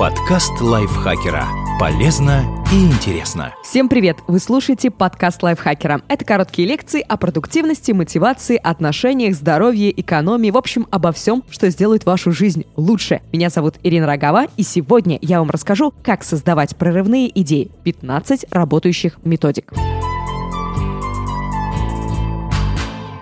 Подкаст лайфхакера. Полезно и интересно. Всем привет! Вы слушаете подкаст лайфхакера. Это короткие лекции о продуктивности, мотивации, отношениях, здоровье, экономии, в общем, обо всем, что сделает вашу жизнь лучше. Меня зовут Ирина Рогава, и сегодня я вам расскажу, как создавать прорывные идеи. 15 работающих методик.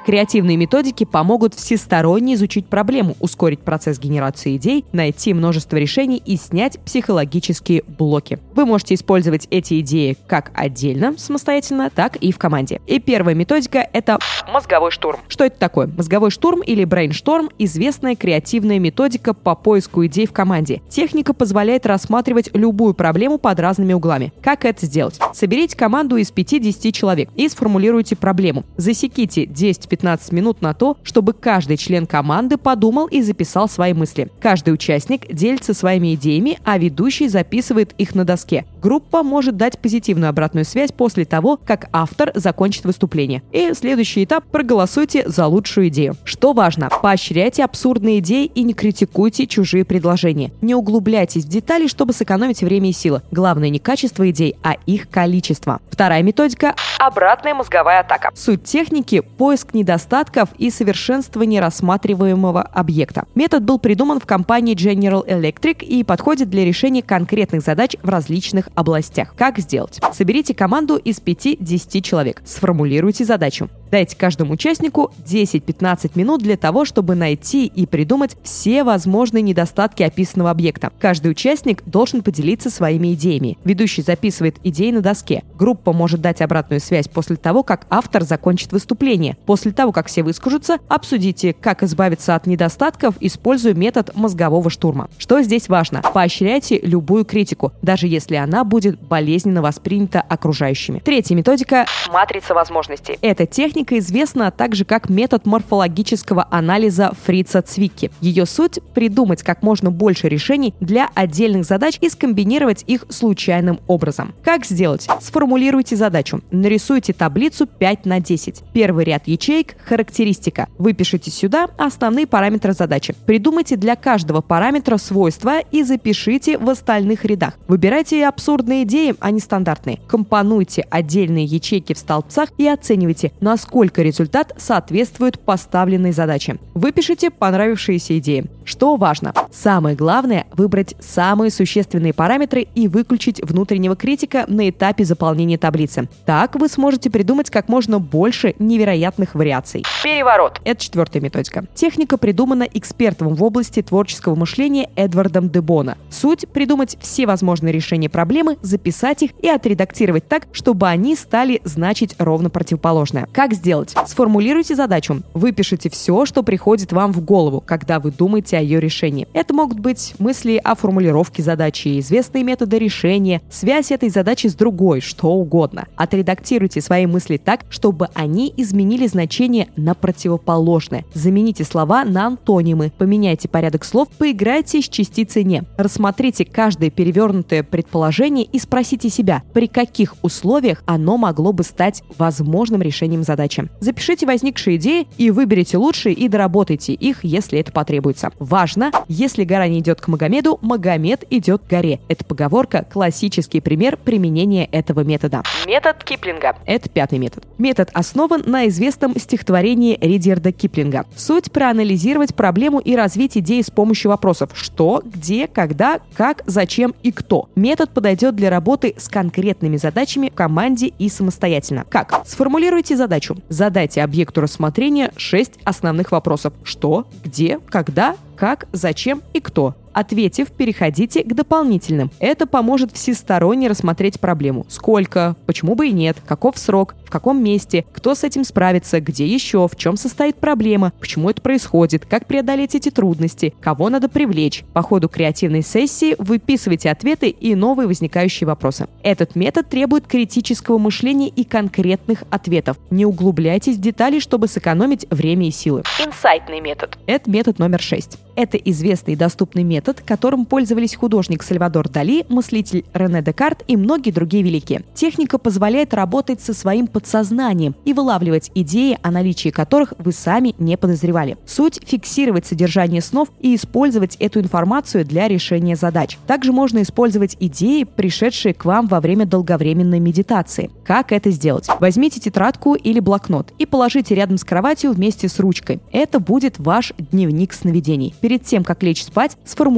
Креативные методики помогут всесторонне изучить проблему, ускорить процесс генерации идей, найти множество решений и снять психологические блоки. Вы можете использовать эти идеи как отдельно, самостоятельно, так и в команде. И первая методика — это мозговой штурм. Что это такое? Мозговой штурм или брейншторм — известная креативная методика по поиску идей в команде. Техника позволяет рассматривать любую проблему под разными углами. Как это сделать? Соберите команду из 5-10 человек и сформулируйте проблему. Засеките 10 15 минут на то, чтобы каждый член команды подумал и записал свои мысли. Каждый участник делится своими идеями, а ведущий записывает их на доске. Группа может дать позитивную обратную связь после того, как автор закончит выступление. И следующий этап – проголосуйте за лучшую идею. Что важно? Поощряйте абсурдные идеи и не критикуйте чужие предложения. Не углубляйтесь в детали, чтобы сэкономить время и силы. Главное не качество идей, а их количество. Вторая методика – обратная мозговая атака. Суть техники – поиск недостатков недостатков и совершенствования рассматриваемого объекта. Метод был придуман в компании General Electric и подходит для решения конкретных задач в различных областях. Как сделать? Соберите команду из 5-10 человек. Сформулируйте задачу. Дайте каждому участнику 10-15 минут для того, чтобы найти и придумать все возможные недостатки описанного объекта. Каждый участник должен поделиться своими идеями. Ведущий записывает идеи на доске. Группа может дать обратную связь после того, как автор закончит выступление. После того, как все выскажутся, обсудите, как избавиться от недостатков, используя метод мозгового штурма. Что здесь важно? Поощряйте любую критику, даже если она будет болезненно воспринята окружающими. Третья методика – матрица возможностей. Эта техника известна также как метод морфологического анализа Фрица Цвикки. Ее суть – придумать как можно больше решений для отдельных задач и скомбинировать их случайным образом. Как сделать? Сформулируйте задачу. Нарисуйте таблицу 5 на 10. Первый ряд ячеек Язык – характеристика. Выпишите сюда основные параметры задачи. Придумайте для каждого параметра свойства и запишите в остальных рядах. Выбирайте абсурдные идеи, а не стандартные. Компонуйте отдельные ячейки в столбцах и оценивайте, насколько результат соответствует поставленной задаче. Выпишите понравившиеся идеи. Что важно? Самое главное – выбрать самые существенные параметры и выключить внутреннего критика на этапе заполнения таблицы. Так вы сможете придумать как можно больше невероятных вариаций. Переворот. Это четвертая методика. Техника придумана экспертом в области творческого мышления Эдвардом Дебона. Суть – придумать все возможные решения проблемы, записать их и отредактировать так, чтобы они стали значить ровно противоположное. Как сделать? Сформулируйте задачу. Выпишите все, что приходит вам в голову, когда вы думаете о ее решении. Это могут быть мысли о формулировке задачи, известные методы решения, связь этой задачи с другой, что угодно. Отредактируйте свои мысли так, чтобы они изменили значение на противоположное. Замените слова на антонимы, поменяйте порядок слов, поиграйте с частицей «не». Рассмотрите каждое перевернутое предположение и спросите себя, при каких условиях оно могло бы стать возможным решением задачи. Запишите возникшие идеи и выберите лучшие и доработайте их, если это потребуется важно, если гора не идет к Магомеду, Магомед идет к горе. Это поговорка, классический пример применения этого метода. Метод Киплинга. Это пятый метод. Метод основан на известном стихотворении Ридерда Киплинга. Суть проанализировать проблему и развить идеи с помощью вопросов «что», «где», «когда», «как», «зачем» и «кто». Метод подойдет для работы с конкретными задачами в команде и самостоятельно. Как? Сформулируйте задачу. Задайте объекту рассмотрения 6 основных вопросов. Что, где, когда, как, зачем и кто. Ответив, переходите к дополнительным. Это поможет всесторонне рассмотреть проблему. Сколько, почему бы и нет, каков срок, в каком месте, кто с этим справится, где еще, в чем состоит проблема, почему это происходит, как преодолеть эти трудности, кого надо привлечь. По ходу креативной сессии выписывайте ответы и новые возникающие вопросы. Этот метод требует критического мышления и конкретных ответов. Не углубляйтесь в детали, чтобы сэкономить время и силы. Инсайтный метод. Это метод номер шесть. Это известный и доступный метод метод, которым пользовались художник Сальвадор Дали, мыслитель Рене Декарт и многие другие великие. Техника позволяет работать со своим подсознанием и вылавливать идеи, о наличии которых вы сами не подозревали. Суть – фиксировать содержание снов и использовать эту информацию для решения задач. Также можно использовать идеи, пришедшие к вам во время долговременной медитации. Как это сделать? Возьмите тетрадку или блокнот и положите рядом с кроватью вместе с ручкой. Это будет ваш дневник сновидений. Перед тем, как лечь спать, сформулируйте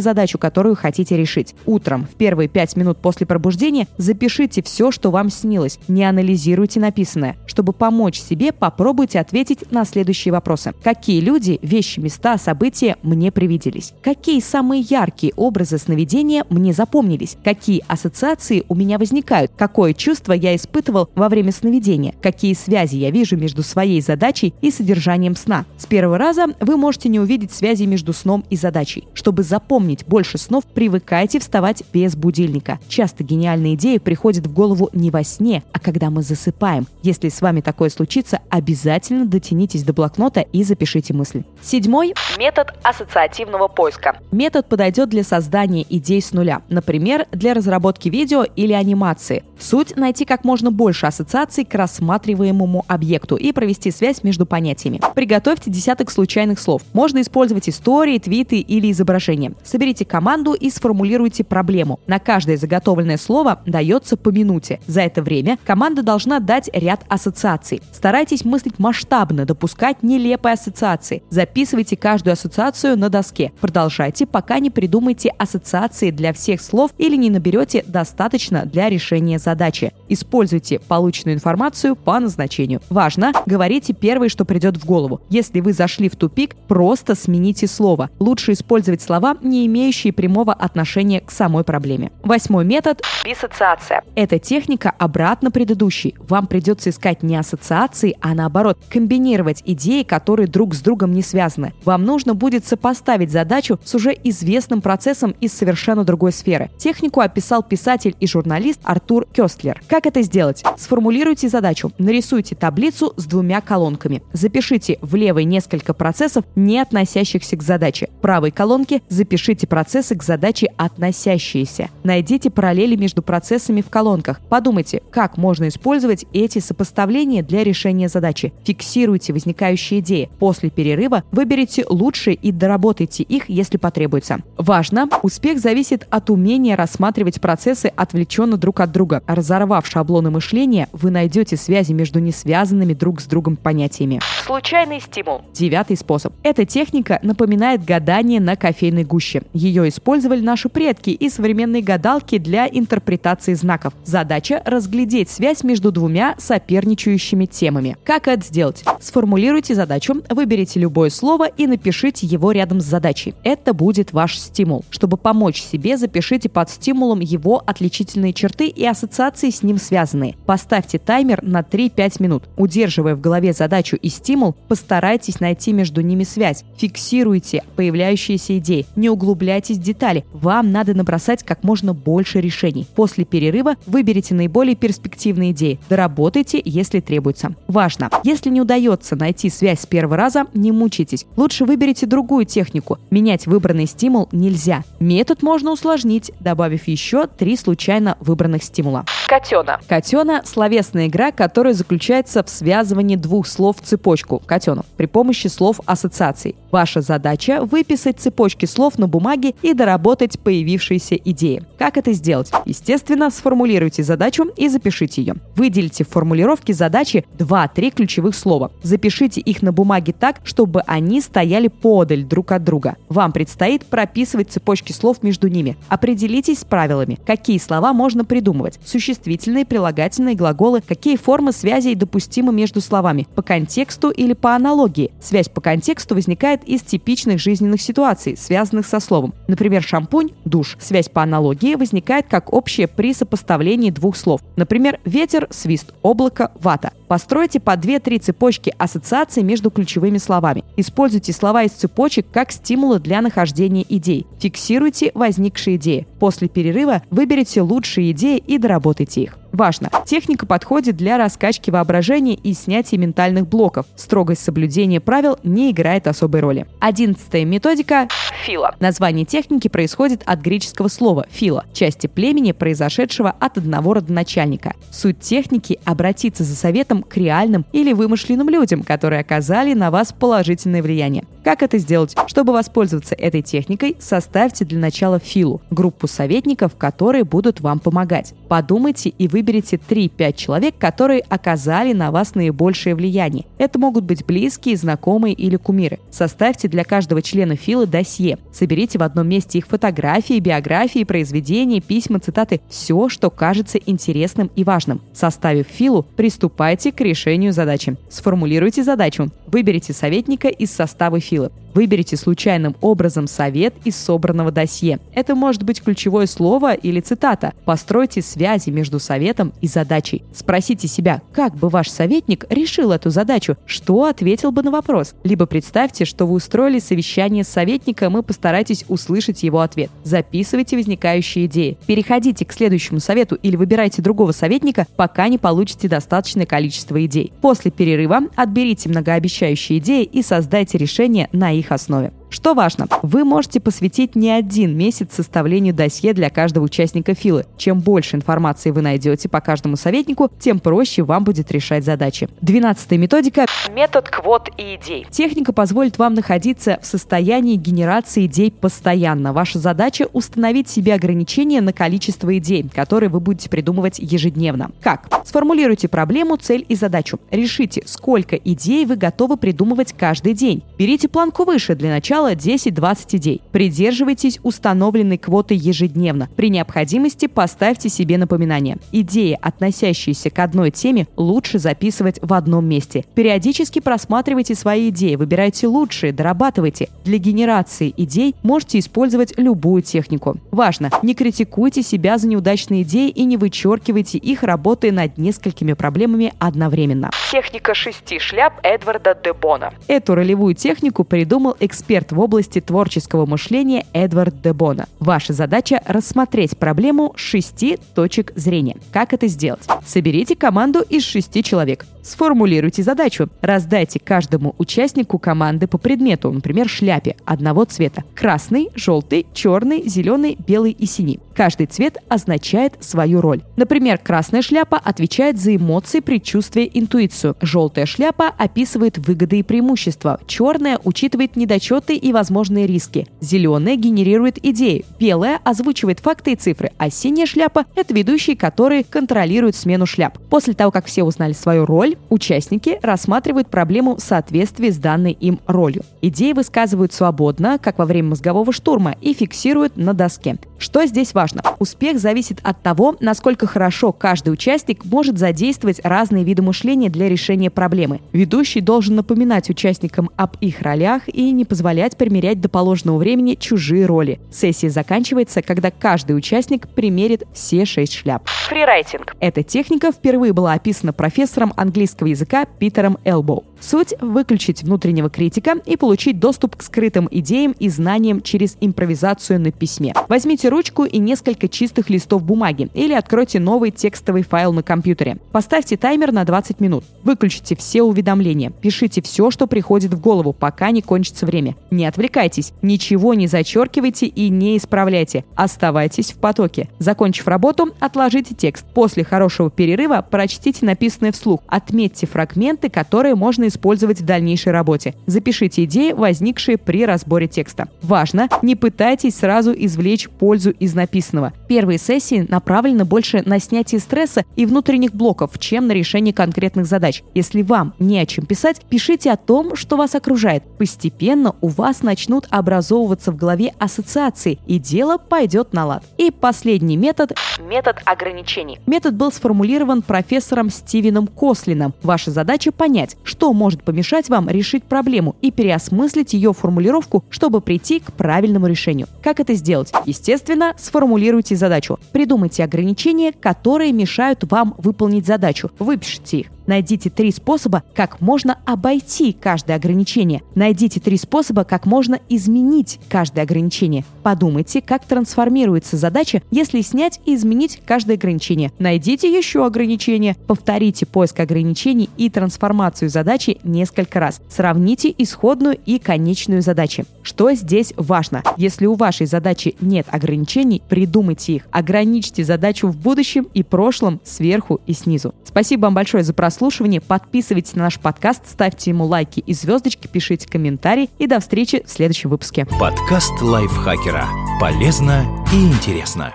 задачу, которую хотите решить. Утром, в первые пять минут после пробуждения, запишите все, что вам снилось. Не анализируйте написанное. Чтобы помочь себе, попробуйте ответить на следующие вопросы. Какие люди, вещи, места, события мне привиделись? Какие самые яркие образы сновидения мне запомнились? Какие ассоциации у меня возникают? Какое чувство я испытывал во время сновидения? Какие связи я вижу между своей задачей и содержанием сна? С первого раза вы можете не увидеть связи между сном и задачей. Чтобы запомнить больше снов, привыкайте вставать без будильника. Часто гениальные идеи приходят в голову не во сне, а когда мы засыпаем. Если с вами такое случится, обязательно дотянитесь до блокнота и запишите мысли. Седьмой – метод ассоциативного поиска. Метод подойдет для создания идей с нуля, например, для разработки видео или анимации. Суть – найти как можно больше ассоциаций к рассматриваемому объекту и провести связь между понятиями. Приготовьте десяток случайных слов. Можно использовать истории, твиты или изображения. Соберите команду и сформулируйте проблему. На каждое заготовленное слово дается по минуте. За это время команда должна дать ряд ассоциаций. Старайтесь мыслить масштабно, допускать нелепые ассоциации. Записывайте каждую ассоциацию на доске. Продолжайте, пока не придумаете ассоциации для всех слов или не наберете достаточно для решения задачи. Используйте полученную информацию по назначению. Важно, говорите первое, что придет в голову. Если вы зашли в тупик, просто смените слово. Лучше использовать слова, не имеющие прямого отношения к самой проблеме. Восьмой метод – диссоциация. Эта техника обратно предыдущей. Вам придется искать не ассоциации, а наоборот, комбинировать идеи, которые друг с другом не связаны. Вам нужно будет сопоставить задачу с уже известным процессом из совершенно другой сферы. Технику описал писатель и журналист Артур Кёстлер. Как это сделать? Сформулируйте задачу, нарисуйте таблицу с двумя колонками. Запишите в левой несколько процессов, не относящихся к задаче. Правой колонке запишите процессы к задаче, относящиеся. Найдите параллели между процессами в колонках. Подумайте, как можно использовать эти сопоставления для решения задачи. Фиксируйте возникающие идеи. После перерыва выберите лучшие и доработайте их, если потребуется. Важно, успех зависит от умения рассматривать процессы отвлеченно друг от друга. Разорвав шаблоны мышления, вы найдете связи между несвязанными друг с другом понятиями. Случайный стимул. Девятый способ. Эта техника напоминает гадание на кофейной гуще. Ее использовали наши предки и современные гадалки для интерпретации знаков. Задача – разглядеть связь между двумя соперничающими темами. Как это сделать? Сформулируйте задачу, выберите любое слово и напишите его рядом с задачей. Это будет ваш стимул. Чтобы помочь себе, запишите под стимулом его отличительные черты и ассоциации с ним связанные. Поставьте таймер на 3-5 минут. Удерживая в голове задачу и стимул, постарайтесь найти между ними связь. Фиксируйте появляющиеся идеи. Не углубляйтесь в детали. Вам надо набросать как можно больше решений. После перерыва выберите наиболее перспективные идеи. Доработайте, если требуется. Важно! Если не удается найти связь с первого раза, не мучайтесь. Лучше выберите другую технику. Менять выбранный стимул нельзя. Метод можно усложнить, добавив еще три случайно выбранных стимула. Котена. Котена – словесная игра, которая заключается в связывании двух слов в цепочку – котену при помощи слов ассоциаций. Ваша задача – выписать цепочки слов на бумаге и доработать появившиеся идеи. Как это сделать? Естественно, сформулируйте задачу и запишите ее. Выделите в формулировке задачи 2-3 ключевых слова. Запишите их на бумаге так, чтобы они стояли подаль друг от друга. Вам предстоит прописывать цепочки слов между ними. Определитесь с правилами, какие слова можно придумывать. Существительные, прилагательные, глаголы, какие формы связей допустимы между словами, по контексту или по аналогии. Связь по контексту возникает из типичных жизненных ситуаций, связанных со словом. Например, шампунь – душ. Связь по аналогии возникает как общая при сопоставлении двух слов. Например, ветер – свист, облако – вата. Постройте по 2-3 цепочки ассоциаций между ключевыми словами. Используйте слова из цепочек как стимулы для нахождения идей. Фиксируйте возникшие идеи. После перерыва выберите лучшие идеи и доработайте их. Важно! Техника подходит для раскачки воображения и снятия ментальных блоков. Строгость соблюдения правил не играет особой роли. Одиннадцатая методика – фила. Название техники происходит от греческого слова «фила» – части племени, произошедшего от одного родоначальника. Суть техники – обратиться за советом к реальным или вымышленным людям, которые оказали на вас положительное влияние. Как это сделать? Чтобы воспользоваться этой техникой, составьте для начала филу – группу советников, которые будут вам помогать. Подумайте и выберите 3-5 человек, которые оказали на вас наибольшее влияние. Это могут быть близкие, знакомые или кумиры. Составьте для каждого члена филы досье. Соберите в одном месте их фотографии, биографии, произведения, письма, цитаты – все, что кажется интересным и важным. Составив филу, приступайте к решению задачи. Сформулируйте задачу. Выберите советника из состава филы. Выберите случайным образом совет из собранного досье. Это может быть ключевое слово или цитата. Постройте связи между советом и задачей. Спросите себя, как бы ваш советник решил эту задачу, что ответил бы на вопрос. Либо представьте, что вы устроили совещание с советником и постарайтесь услышать его ответ. Записывайте возникающие идеи. Переходите к следующему совету или выбирайте другого советника, пока не получите достаточное количество идей. После перерыва отберите многообещающие идеи и создайте решение на их основе. Что важно, вы можете посвятить не один месяц составлению досье для каждого участника филы. Чем больше информации вы найдете по каждому советнику, тем проще вам будет решать задачи. Двенадцатая методика – метод квот и идей. Техника позволит вам находиться в состоянии генерации идей постоянно. Ваша задача – установить себе ограничения на количество идей, которые вы будете придумывать ежедневно. Как? Сформулируйте проблему, цель и задачу. Решите, сколько идей вы готовы придумывать каждый день. Берите планку выше для начала начала 10-20 идей. Придерживайтесь установленной квоты ежедневно. При необходимости поставьте себе напоминание. Идеи, относящиеся к одной теме, лучше записывать в одном месте. Периодически просматривайте свои идеи, выбирайте лучшие, дорабатывайте. Для генерации идей можете использовать любую технику. Важно, не критикуйте себя за неудачные идеи и не вычеркивайте их, работая над несколькими проблемами одновременно. Техника шести шляп Эдварда Дебона. Эту ролевую технику придумал эксперт эксперт в области творческого мышления Эдвард Дебона. Ваша задача – рассмотреть проблему шести точек зрения. Как это сделать? Соберите команду из шести человек. Сформулируйте задачу. Раздайте каждому участнику команды по предмету, например, шляпе одного цвета. Красный, желтый, черный, зеленый, белый и синий. Каждый цвет означает свою роль. Например, красная шляпа отвечает за эмоции, предчувствие, интуицию. Желтая шляпа описывает выгоды и преимущества. Черная учитывает недочеты и возможные риски. Зеленая генерирует идеи. Белая озвучивает факты и цифры. А синяя шляпа – это ведущий, который контролирует смену шляп. После того, как все узнали свою роль, участники рассматривают проблему соответствия с данной им ролью. Идеи высказывают свободно, как во время мозгового штурма, и фиксируют на доске. Что здесь важно? Успех зависит от того, насколько хорошо каждый участник может задействовать разные виды мышления для решения проблемы. Ведущий должен напоминать участникам об их ролях и не позволять примерять до положенного времени чужие роли. Сессия заканчивается, когда каждый участник примерит все шесть шляп. Фрирайтинг. Эта техника впервые была описана профессором английского языка Питером Элбоу. Суть – выключить внутреннего критика и получить доступ к скрытым идеям и знаниям через импровизацию на письме. Возьмите ручку и несколько чистых листов бумаги или откройте новый текстовый файл на компьютере. Поставьте таймер на 20 минут. Выключите все уведомления. Пишите все, что приходит в голову, пока не кончится время. Не отвлекайтесь, ничего не зачеркивайте и не исправляйте. Оставайтесь в потоке. Закончив работу, отложите текст. После хорошего перерыва прочтите написанное вслух. Отметьте фрагменты, которые можно использовать в дальнейшей работе. Запишите идеи, возникшие при разборе текста. Важно, не пытайтесь сразу извлечь пользу из написанного. Первые сессии направлены больше на снятие стресса и внутренних блоков, чем на решение конкретных задач. Если вам не о чем писать, пишите о том, что вас окружает. Постепенно у вас начнут образовываться в голове ассоциации, и дело пойдет на лад. И последний метод – метод ограничений. Метод был сформулирован профессором Стивеном Кослином. Ваша задача понять, что может помешать вам решить проблему и переосмыслить ее формулировку, чтобы прийти к правильному решению. Как это сделать? Естественно, сформулируйте задачу. Придумайте ограничения, которые мешают вам выполнить задачу. Выпишите их. Найдите три способа, как можно обойти каждое ограничение. Найдите три способа, как можно изменить каждое ограничение. Подумайте, как трансформируется задача, если снять и изменить каждое ограничение. Найдите еще ограничения. Повторите поиск ограничений и трансформацию задачи несколько раз. Сравните исходную и конечную задачи. Что здесь важно? Если у вашей задачи нет ограничений, придумайте их. Ограничьте задачу в будущем и прошлом сверху и снизу. Спасибо вам большое за прослушивание. Подписывайтесь на наш подкаст, ставьте ему лайки и звездочки, пишите комментарии. И до встречи в следующем выпуске. Подкаст лайфхакера. Полезно и интересно.